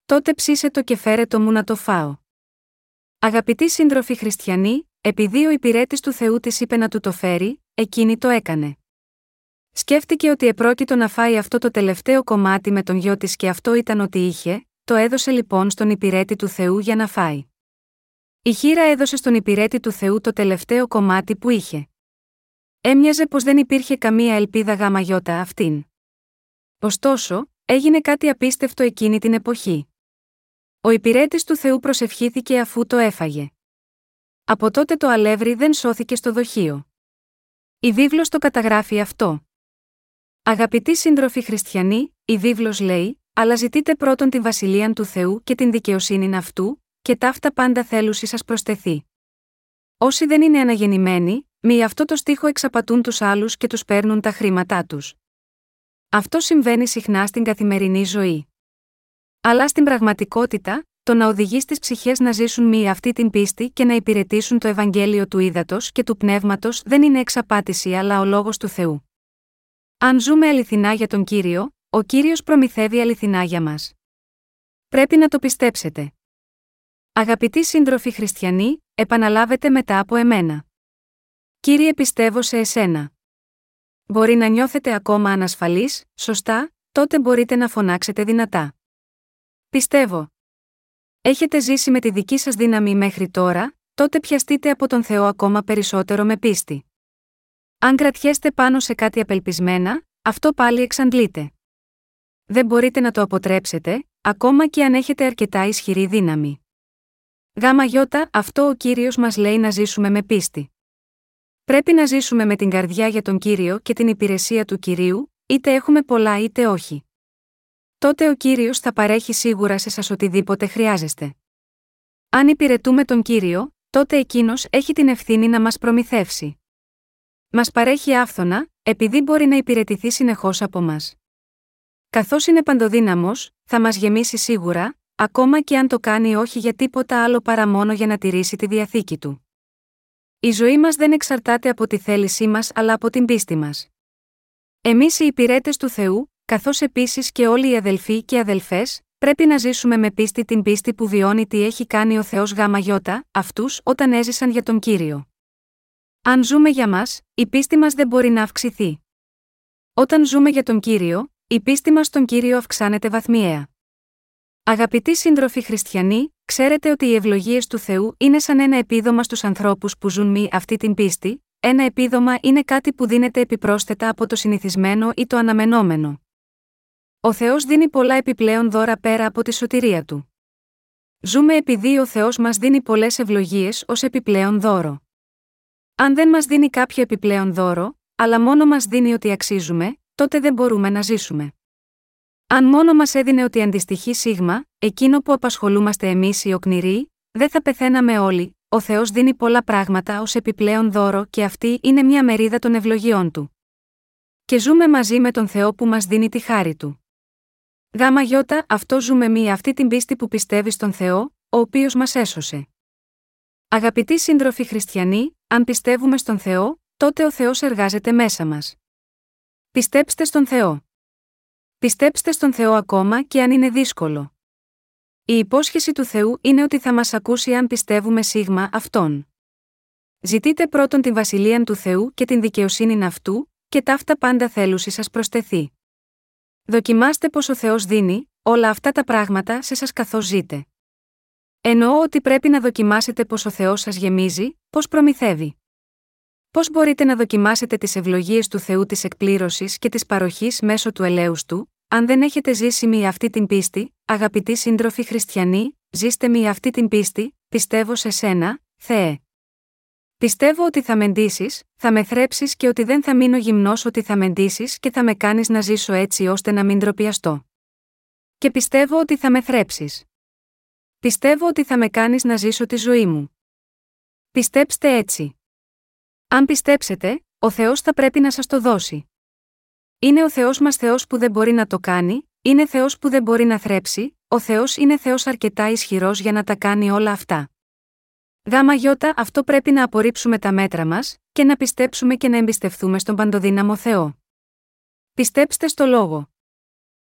Τότε ψήσε το και φέρε το μου να το φάω. Αγαπητοί σύντροφοι χριστιανοί, επειδή ο υπηρέτης του Θεού της είπε να του το φέρει, εκείνη το έκανε. Σκέφτηκε ότι επρόκειτο να φάει αυτό το τελευταίο κομμάτι με τον γιο της και αυτό ήταν ότι είχε, το έδωσε λοιπόν στον υπηρέτη του Θεού για να φάει. Η χείρα έδωσε στον υπηρέτη του Θεού το τελευταίο κομμάτι που είχε. Έμοιαζε πως δεν υπήρχε καμία ελπίδα γάμα γιώτα αυτήν. Ωστόσο, έγινε κάτι απίστευτο εκείνη την εποχή. Ο υπηρέτης του Θεού προσευχήθηκε αφού το έφαγε. Από τότε το αλεύρι δεν σώθηκε στο δοχείο. Η βίβλος το καταγράφει αυτό. Αγαπητοί σύντροφοι χριστιανοί, η βίβλος λέει, αλλά ζητείτε πρώτον την βασιλεία του Θεού και την δικαιοσύνη αυτού, και ταύτα πάντα θέλουσι σας προστεθεί. Όσοι δεν είναι αναγεννημένοι, μη αυτό το στίχο εξαπατούν τους άλλους και τους παίρνουν τα χρήματά τους. Αυτό συμβαίνει συχνά στην καθημερινή ζωή. Αλλά στην πραγματικότητα, το να οδηγεί στις ψυχές να ζήσουν μία αυτή την πίστη και να υπηρετήσουν το Ευαγγέλιο του ύδατο και του πνεύματος δεν είναι εξαπάτηση αλλά ο λόγος του Θεού. Αν ζούμε αληθινά για τον κύριο, ο κύριος προμηθεύει αληθινά για μας. Πρέπει να το πιστέψετε. Αγαπητοί σύντροφοι χριστιανοί, επαναλάβετε μετά από εμένα. Κύριε πιστεύω σε εσένα. Μπορεί να νιώθετε ακόμα ανασφαλείς, σωστά, τότε μπορείτε να φωνάξετε δυνατά. Πιστεύω. Έχετε ζήσει με τη δική σας δύναμη μέχρι τώρα, τότε πιαστείτε από τον Θεό ακόμα περισσότερο με πίστη. Αν κρατιέστε πάνω σε κάτι απελπισμένα, αυτό πάλι εξαντλείται. Δεν μπορείτε να το αποτρέψετε, ακόμα και αν έχετε αρκετά ισχυρή δύναμη. Γάμα γιώτα, αυτό ο Κύριος μας λέει να ζήσουμε με πίστη. Πρέπει να ζήσουμε με την καρδιά για τον Κύριο και την υπηρεσία του Κυρίου, είτε έχουμε πολλά είτε όχι. Τότε ο Κύριος θα παρέχει σίγουρα σε σας οτιδήποτε χρειάζεστε. Αν υπηρετούμε τον Κύριο, τότε Εκείνος έχει την ευθύνη να μας προμηθεύσει. Μας παρέχει άφθονα, επειδή μπορεί να υπηρετηθεί συνεχώς από μας. Καθώς είναι παντοδύναμος, θα μας γεμίσει σίγουρα, ακόμα και αν το κάνει όχι για τίποτα άλλο παρά μόνο για να τηρήσει τη διαθήκη του. Η ζωή μας δεν εξαρτάται από τη θέλησή μας αλλά από την πίστη μας. Εμείς οι υπηρέτες του Θεού, καθώς επίσης και όλοι οι αδελφοί και αδελφές, πρέπει να ζήσουμε με πίστη την πίστη που βιώνει τι έχει κάνει ο Θεός γάμα γιώτα, αυτούς όταν έζησαν για τον κύριο. Αν ζούμε για μας, η πίστη μας δεν μπορεί να αυξηθεί. Όταν ζούμε για τον κύριο, η πίστη μας στον κύριο αυξάνεται βαθμιαία. Αγαπητοί σύντροφοι χριστιανοί, ξέρετε ότι οι ευλογίες του Θεού είναι σαν ένα επίδομα στους ανθρώπους που ζουν μη αυτή την πίστη, ένα επίδομα είναι κάτι που δίνεται επιπρόσθετα από το συνηθισμένο ή το αναμενόμενο. Ο Θεός δίνει πολλά επιπλέον δώρα πέρα από τη σωτηρία του. Ζούμε επειδή ο Θεός μας δίνει πολλές ευλογίες ως επιπλέον δώρο. Αν δεν μας δίνει κάποιο επιπλέον δώρο, αλλά μόνο μας δίνει ότι αξίζουμε, τότε δεν μπορούμε να ζήσουμε. Αν μόνο μας έδινε ότι αντιστοιχεί σίγμα, εκείνο που απασχολούμαστε εμείς οι οκνηροί, δεν θα πεθαίναμε όλοι, ο Θεός δίνει πολλά πράγματα ως επιπλέον δώρο και αυτή είναι μια μερίδα των ευλογιών του. Και ζούμε μαζί με τον Θεό που μας δίνει τη χάρη του. Γάμα γιώτα, αυτό ζούμε μία αυτή την πίστη που πιστεύει στον Θεό, ο οποίος μας έσωσε. Αγαπητοί σύντροφοι χριστιανοί, αν πιστεύουμε στον Θεό, τότε ο Θεός εργάζεται μέσα μας. Πιστέψτε στον Θεό. Πιστέψτε στον Θεό ακόμα και αν είναι δύσκολο. Η υπόσχεση του Θεού είναι ότι θα μας ακούσει αν πιστεύουμε σίγμα αυτόν. Ζητείτε πρώτον την βασιλεία του Θεού και την δικαιοσύνη αυτού, και ταύτα πάντα θέλουσι σας προστεθεί. Δοκιμάστε πω ο Θεός δίνει όλα αυτά τα πράγματα σε σας καθώς ζείτε. Εννοώ ότι πρέπει να δοκιμάσετε πω ο Θεός σας γεμίζει, πώς προμηθεύει. Πώς μπορείτε να δοκιμάσετε τις ευλογίες του Θεού της εκπλήρωσης και της παροχής μέσω του ελέους του, αν δεν έχετε ζήσει με αυτή την πίστη, αγαπητοί σύντροφοι χριστιανοί, ζήστε με αυτή την πίστη, πιστεύω σε σένα, Θεέ. Πιστεύω ότι θα με ντύσεις, θα με θρέψεις και ότι δεν θα μείνω γυμνός ότι θα με ντύσεις και θα με κάνεις να ζήσω έτσι ώστε να μην τροπιαστώ. Και πιστεύω ότι θα με θρέψεις. Πιστεύω ότι θα με κάνεις να ζήσω τη ζωή μου. Πιστέψτε έτσι. Αν πιστέψετε, ο Θεός θα πρέπει να σας το δώσει. Είναι ο Θεός μας Θεός που δεν μπορεί να το κάνει, είναι Θεός που δεν μπορεί να θρέψει, ο Θεός είναι Θεός αρκετά ισχυρός για να τα κάνει όλα αυτά. Γάμα γιώτα αυτό πρέπει να απορρίψουμε τα μέτρα μας, και να πιστέψουμε και να εμπιστευτούμε στον παντοδύναμο Θεό. Πιστέψτε στο λόγο.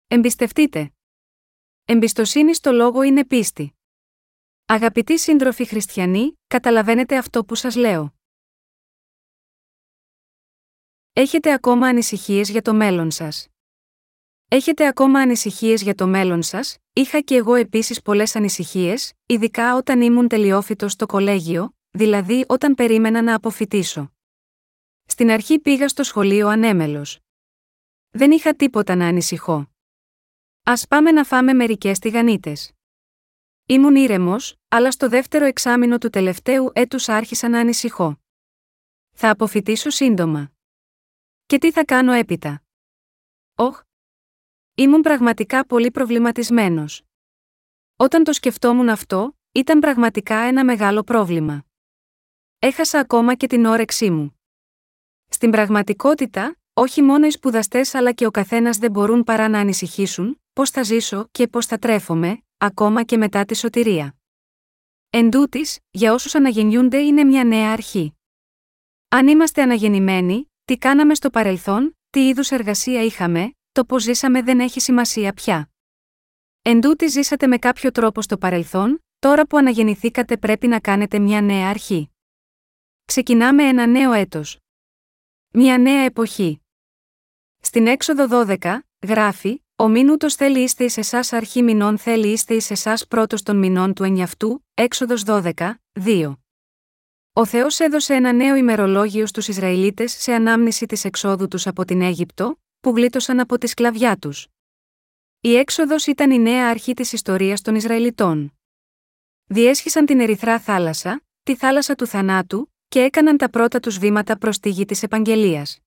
Εμπιστευτείτε. Εμπιστοσύνη στο λόγο είναι πίστη. Αγαπητοί σύντροφοι χριστιανοί, καταλαβαίνετε αυτό που σας λέω. Έχετε ακόμα ανησυχίες για το μέλλον σας; Έχετε ακόμα ανησυχίες για το μέλλον σας, είχα και εγώ επίσης πολλές ανησυχίες, ειδικά όταν ήμουν τελειόφυτος στο κολέγιο, δηλαδή όταν περίμενα να αποφυτίσω. Στην αρχή πήγα στο σχολείο ανέμελος. Δεν είχα τίποτα να ανησυχώ. Α πάμε να φάμε μερικές τηγανίτες. Ήμουν ήρεμος, αλλά στο δεύτερο εξάμεινο του τελευταίου έτους άρχισα να ανησυχώ. Θα αποφυτίσω σύντομα. Και τι θα κάνω έπειτα; Όχ. Ήμουν πραγματικά πολύ προβληματισμένος. Όταν το σκεφτόμουν αυτό, ήταν πραγματικά ένα μεγάλο πρόβλημα. Έχασα ακόμα και την όρεξή μου. Στην πραγματικότητα, όχι μόνο οι σπουδαστές αλλά και ο καθένας δεν μπορούν παρά να ανησυχήσουν, πώς θα ζήσω και πώς θα τρέφομαι, ακόμα και μετά τη σωτηρία. Εν τούτης, για όσους αναγεννιούνται είναι μια νέα αρχή. Αν είμαστε αναγεννημένοι, τι κάναμε στο παρελθόν, τι είδους εργασία είχαμε, το πώς ζήσαμε δεν έχει σημασία πια. Εν τούτη ζήσατε με κάποιο τρόπο στο παρελθόν, τώρα που αναγεννηθήκατε πρέπει να κάνετε μια νέα αρχή. Ξεκινάμε ένα νέο έτος. Μια νέα εποχή. Στην έξοδο 12, γράφει, ο μήνουτο θέλει είστε εις εσάς αρχή μηνών θέλει είστε εις εσάς πρώτος των μηνών του ενιαυτού, έξοδος 12, 2. Ο Θεός έδωσε ένα νέο ημερολόγιο στους Ισραηλίτες σε ανάμνηση της εξόδου τους από την Αίγυπτο, που γλίτωσαν από τη σκλαβιά τους. Η έξοδος ήταν η νέα αρχή της ιστορίας των Ισραηλιτών. Διέσχισαν την Ερυθρά θάλασσα, τη θάλασσα του θανάτου, και έκαναν τα πρώτα τους βήματα προς τη γη της Επαγγελίας.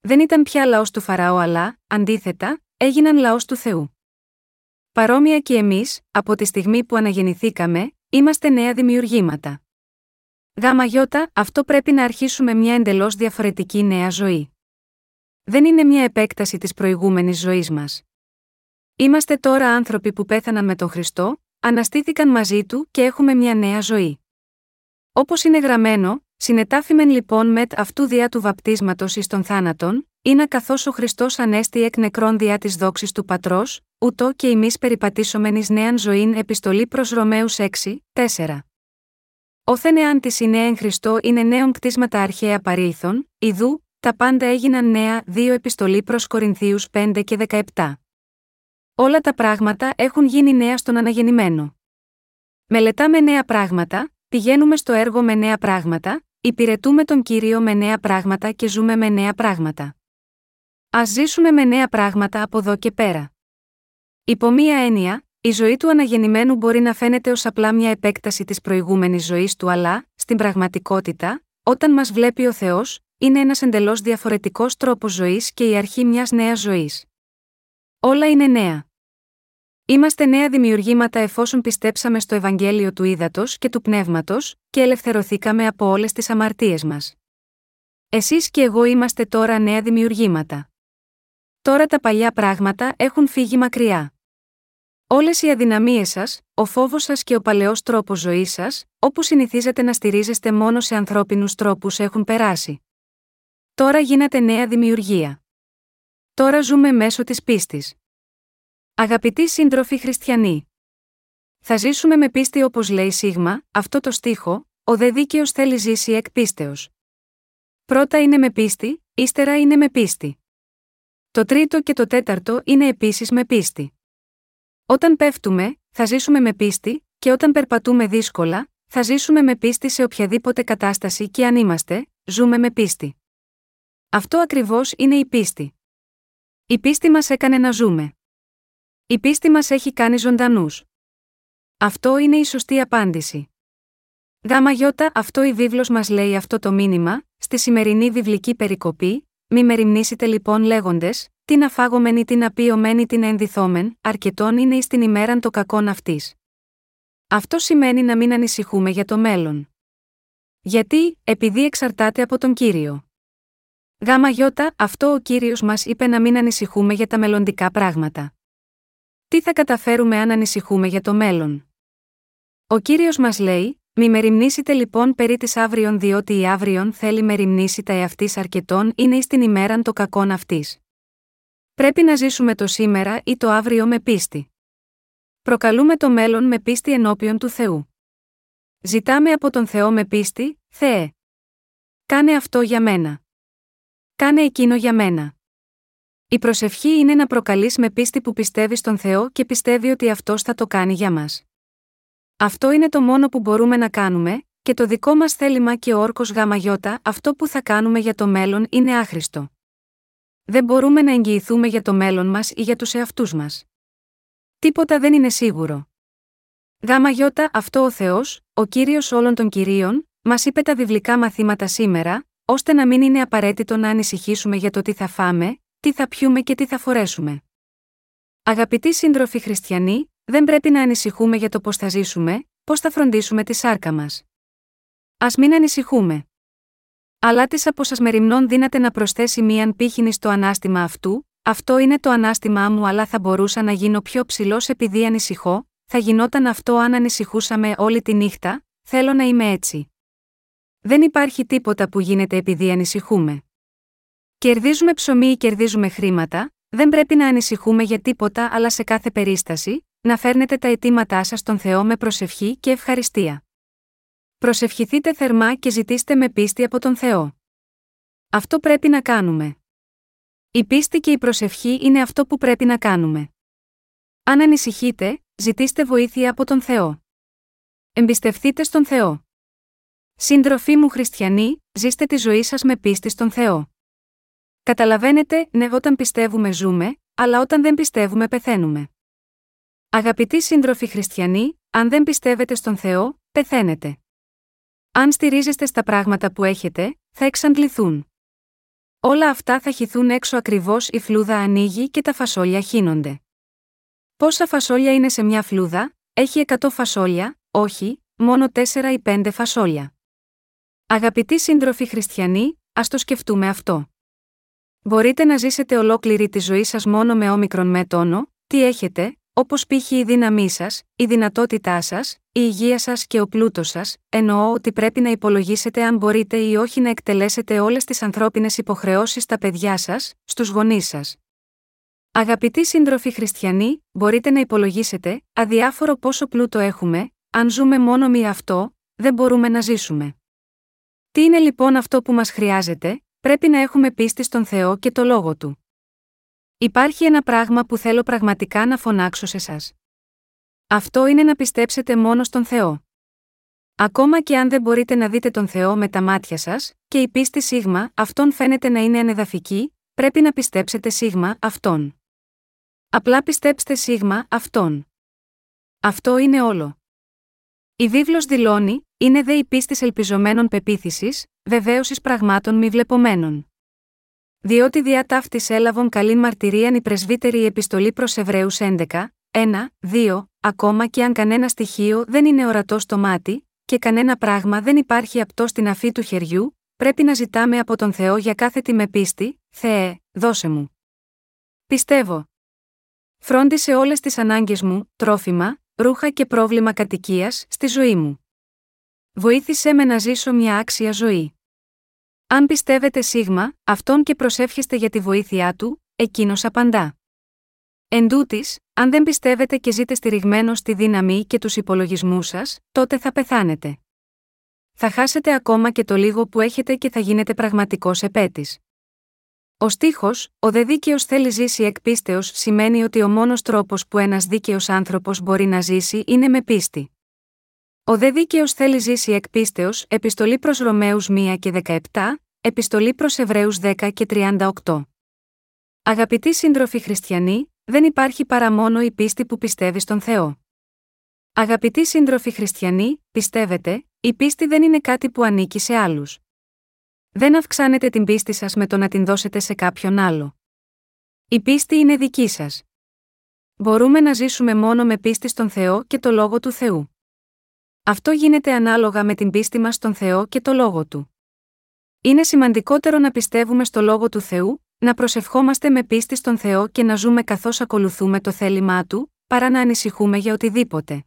Δεν ήταν πια λαός του Φαραώ, αλλά, αντίθετα, έγιναν λαός του Θεού. Παρόμοια και εμείς, από τη στιγμή που αναγεννηθήκαμε, είμαστε νέα δημιουργήματα. Γάμα γιώτα, αυτό πρέπει να αρχίσουμε μια εντελώς διαφορετική νέα ζωή. Δεν είναι μια επέκταση της προηγούμενης ζωής μας. Είμαστε τώρα άνθρωποι που πέθαναν με τον Χριστό, αναστήθηκαν μαζί του και έχουμε μια νέα ζωή. Όπως είναι γραμμένο, συνετάφημεν λοιπόν μετ αυτού διά του βαπτίσματος εις των θάνατων, είναι καθώς ο Χριστός ανέστη εκ νεκρών διά της δόξης του πατρός, ούτω και εμείς περιπατήσομεν εις νέαν ζωήν επιστολή προς Ρωμαίους 6, 4. Όθεν εάν τη η νέα Χριστό είναι νέον κτίσματα αρχαία παρήλθον, ιδού, τα πάντα έγιναν νέα, δύο επιστολή προς Κορινθίους 5 και 17. Όλα τα πράγματα έχουν γίνει νέα στον αναγεννημένο. Μελετάμε νέα πράγματα, πηγαίνουμε στο έργο με νέα πράγματα, υπηρετούμε τον κύριο με νέα πράγματα και ζούμε με νέα πράγματα. Α ζήσουμε με νέα πράγματα από εδώ και πέρα. Υπό μία έννοια, η ζωή του αναγεννημένου μπορεί να φαίνεται ως απλά μια επέκταση της προηγούμενης ζωής του, αλλά, στην πραγματικότητα, όταν μας βλέπει ο Θεός, είναι ένας εντελώς διαφορετικός τρόπος ζωής και η αρχή μιας νέας ζωής. Όλα είναι νέα. Είμαστε νέα δημιουργήματα εφόσον πιστέψαμε στο Ευαγγέλιο του Ήδατος και του Πνεύματος, και ελευθερωθήκαμε από όλες τις αμαρτίες μας. Εσείς και εγώ είμαστε τώρα νέα δημιουργήματα. Τώρα τα παλιά πράγματα έχουν φύγει μακριά. Όλες οι αδυναμίες σας, ο φόβος σας και ο παλαιός τρόπος ζωής σας, όπου συνηθίζετε να στηρίζεστε μόνο σε ανθρώπινους τρόπους έχουν περάσει. Τώρα γίνατε νέα δημιουργία. Τώρα ζούμε μέσω της πίστης. Αγαπητοί σύντροφοι χριστιανοί. Θα ζήσουμε με πίστη όπως λέει Σίγμα, αυτό το στίχο, ο δε δίκαιος θέλει ζήσει εκ πίστεως. Πρώτα είναι με πίστη, ύστερα είναι με πίστη. Το τρίτο και το τέταρτο είναι επίσης με πίστη. Όταν πέφτουμε, θα ζήσουμε με πίστη, και όταν περπατούμε δύσκολα, θα ζήσουμε με πίστη σε οποιαδήποτε κατάσταση και αν είμαστε, ζούμε με πίστη. Αυτό ακριβώς είναι η πίστη. Η πίστη μας έκανε να ζούμε. Η πίστη μας έχει κάνει ζωντανούς. Αυτό είναι η σωστή απάντηση. Γάμα γιώτα, αυτό η βίβλος μας λέει αυτό το μήνυμα, στη σημερινή βιβλική περικοπή, μη μεριμνήσετε λοιπόν λέγοντες, τι να φάγομεν ή τι να πει τι να ενδυθόμεν, αρκετόν είναι εις την ημέραν το κακόν αυτής. Αυτό σημαίνει να μην ανησυχούμε για το μέλλον. Γιατί, επειδή εξαρτάται από τον κύριο. Γάμα γιώτα, αυτό ο κύριος μας είπε να μην ανησυχούμε για τα μελλοντικά πράγματα. Τι θα καταφέρουμε αν ανησυχούμε για το μέλλον; Ο κύριος μας λέει, μη μεριμνήσετε λοιπόν περί της αύριον διότι η αύριον θέλει μεριμνήσει τα εαυτής αρκετών είναι εις την ημέραν το κακόν αυτής. Πρέπει να ζήσουμε το σήμερα ή το αύριο με πίστη. Προκαλούμε το μέλλον με πίστη ενώπιον του Θεού. Ζητάμε από τον Θεό με πίστη, Θεέ. Κάνε αυτό για μένα. Κάνε εκείνο για μένα. Η προσευχή είναι να προκαλείς με πίστη που πιστεύεις στον Θεό και πιστεύει ότι αυτός θα το κάνει για μας. Αυτό είναι το μόνο που μπορούμε να κάνουμε, και το δικό μας θέλημα και ο όρκος γαμαγιώτα, αυτό που θα κάνουμε για το μέλλον είναι άχρηστο. Δεν μπορούμε να εγγυηθούμε για το μέλλον μας ή για τους εαυτούς μας. Τίποτα δεν είναι σίγουρο. Γάμα γιώτα αυτό ο Θεός, ο κύριος όλων των κυρίων, μας είπε τα βιβλικά μαθήματα σήμερα, ώστε να μην είναι απαραίτητο να ανησυχήσουμε για το τι θα φάμε, τι θα πιούμε και τι θα φορέσουμε. Αγαπητοί σύντροφοι χριστιανοί, δεν πρέπει να ανησυχούμε για το πώς θα ζήσουμε, πώς θα φροντίσουμε τη σάρκα μας. Α μην ανησυχούμε. Αλλά της από σα μεριμνών δύναται να προσθέσει μίαν πύχηνη στο ανάστημα αυτού, αυτό είναι το ανάστημά μου, αλλά θα μπορούσα να γίνω πιο ψηλός επειδή ανησυχώ, θα γινόταν αυτό αν ανησυχούσαμε όλη τη νύχτα, θέλω να είμαι έτσι. Δεν υπάρχει τίποτα που γίνεται επειδή ανησυχούμε. Κερδίζουμε ψωμί ή κερδίζουμε χρήματα, δεν πρέπει να ανησυχούμε για τίποτα αλλά σε κάθε περίσταση, να φέρνετε τα αιτήματά σας στον Θεό με προσευχή και ευχαριστία. Προσευχηθείτε θερμά και ζητήστε με πίστη από τον Θεό. Αυτό πρέπει να κάνουμε. Η πίστη και η προσευχή είναι αυτό που πρέπει να κάνουμε. Αν ανησυχείτε, ζητήστε βοήθεια από τον Θεό. Εμπιστευτείτε στον Θεό. Σύντροφοί μου χριστιανοί, ζήστε τη ζωή σας με πίστη στον Θεό. Καταλαβαίνετε, ναι, όταν πιστεύουμε ζούμε, αλλά όταν δεν πιστεύουμε πεθαίνουμε. Αγαπητοί σύντροφοι χριστιανοί, αν δεν πιστεύετε στον Θεό, πεθαίνετε. Αν στηρίζεστε στα πράγματα που έχετε, θα εξαντληθούν. Όλα αυτά θα χυθούν έξω ακριβώς η φλούδα ανοίγει και τα φασόλια χύνονται. Πόσα φασόλια είναι σε μια φλούδα, έχει 100 φασόλια, όχι, μόνο 4 ή 5 φασόλια. Αγαπητοί σύντροφοι χριστιανοί, ας το σκεφτούμε αυτό. Μπορείτε να ζήσετε ολόκληρη τη ζωή σας μόνο με όμικρον με τόνο, τι έχετε, όπως π.χ. η δύναμή σας, η δυνατότητά σας, η υγεία σας και ο πλούτος σας, εννοώ ότι πρέπει να υπολογίσετε αν μπορείτε ή όχι να εκτελέσετε όλες τις ανθρώπινες υποχρεώσεις στα παιδιά σας, στους γονείς σας. Αγαπητοί σύντροφοι χριστιανοί, μπορείτε να υπολογίσετε, αδιάφορο πόσο πλούτο έχουμε, αν ζούμε μόνο μία αυτό, δεν μπορούμε να ζήσουμε. Τι είναι λοιπόν αυτό που μας χρειάζεται, πρέπει να έχουμε πίστη στον Θεό και το λόγο του. Υπάρχει ένα πράγμα που θέλω πραγματικά να φωνάξω σε σας. Αυτό είναι να πιστέψετε μόνο στον Θεό. Ακόμα και αν δεν μπορείτε να δείτε τον Θεό με τα μάτια σας, και η πίστη σίγμα αυτόν φαίνεται να είναι ανεδαφική, πρέπει να πιστέψετε σίγμα αυτόν. Απλά πιστέψτε σίγμα αυτόν. Αυτό είναι όλο. Η βίβλος δηλώνει, είναι δε η πίστη ελπιζομένων πεποίθησης, βεβαίωσης πραγμάτων μη βλεπομένων. Διότι διά ταύτης έλαβον καλή μαρτυρίαν η πρεσβύτερη επιστολή προς Εβραίους 11, 1, 2, ακόμα και αν κανένα στοιχείο δεν είναι ορατό στο μάτι, και κανένα πράγμα δεν υπάρχει απτό στην αφή του χεριού, πρέπει να ζητάμε από τον Θεό για κάθε τι με πίστη, Θεέ, δώσε μου. Πιστεύω. Φρόντισε όλες τις ανάγκες μου, τρόφιμα, ρούχα και πρόβλημα κατοικίας στη ζωή μου. Βοήθησέ με να ζήσω μια άξια ζωή. Αν πιστεύετε σίγμα, αυτόν και προσεύχεστε για τη βοήθειά του, εκείνος απαντά. Εν τούτης, αν δεν πιστεύετε και ζείτε στηριγμένο στη δύναμη και τους υπολογισμούς σας, τότε θα πεθάνετε. Θα χάσετε ακόμα και το λίγο που έχετε και θα γίνετε πραγματικός επέτης. Ο στίχος, ο δε δίκαιος θέλει ζήσει εκ πίστεως σημαίνει ότι ο μόνος τρόπος που ένας δίκαιος άνθρωπος μπορεί να ζήσει είναι με πίστη. Ο δε δίκαιος θέλει ζήσει εκ πίστεως, επιστολή προς Ρωμαίους 1 και 17, επιστολή προς Εβραίους 10 και 38. Αγαπητοί σύντροφοι χριστιανοί, δεν υπάρχει παρά μόνο η πίστη που πιστεύει στον Θεό. Αγαπητοί σύντροφοι χριστιανοί, πιστεύετε, η πίστη δεν είναι κάτι που ανήκει σε άλλους. Δεν αυξάνετε την πίστη σας με το να την δώσετε σε κάποιον άλλο. Η πίστη είναι δική σας. Μπορούμε να ζήσουμε μόνο με πίστη στον Θεό και το λόγο του Θεού. Αυτό γίνεται ανάλογα με την πίστη μας στον Θεό και το λόγο του. Είναι σημαντικότερο να πιστεύουμε στο λόγο του Θεού, να προσευχόμαστε με πίστη στον Θεό και να ζούμε καθώς ακολουθούμε το θέλημά του, παρά να ανησυχούμε για οτιδήποτε.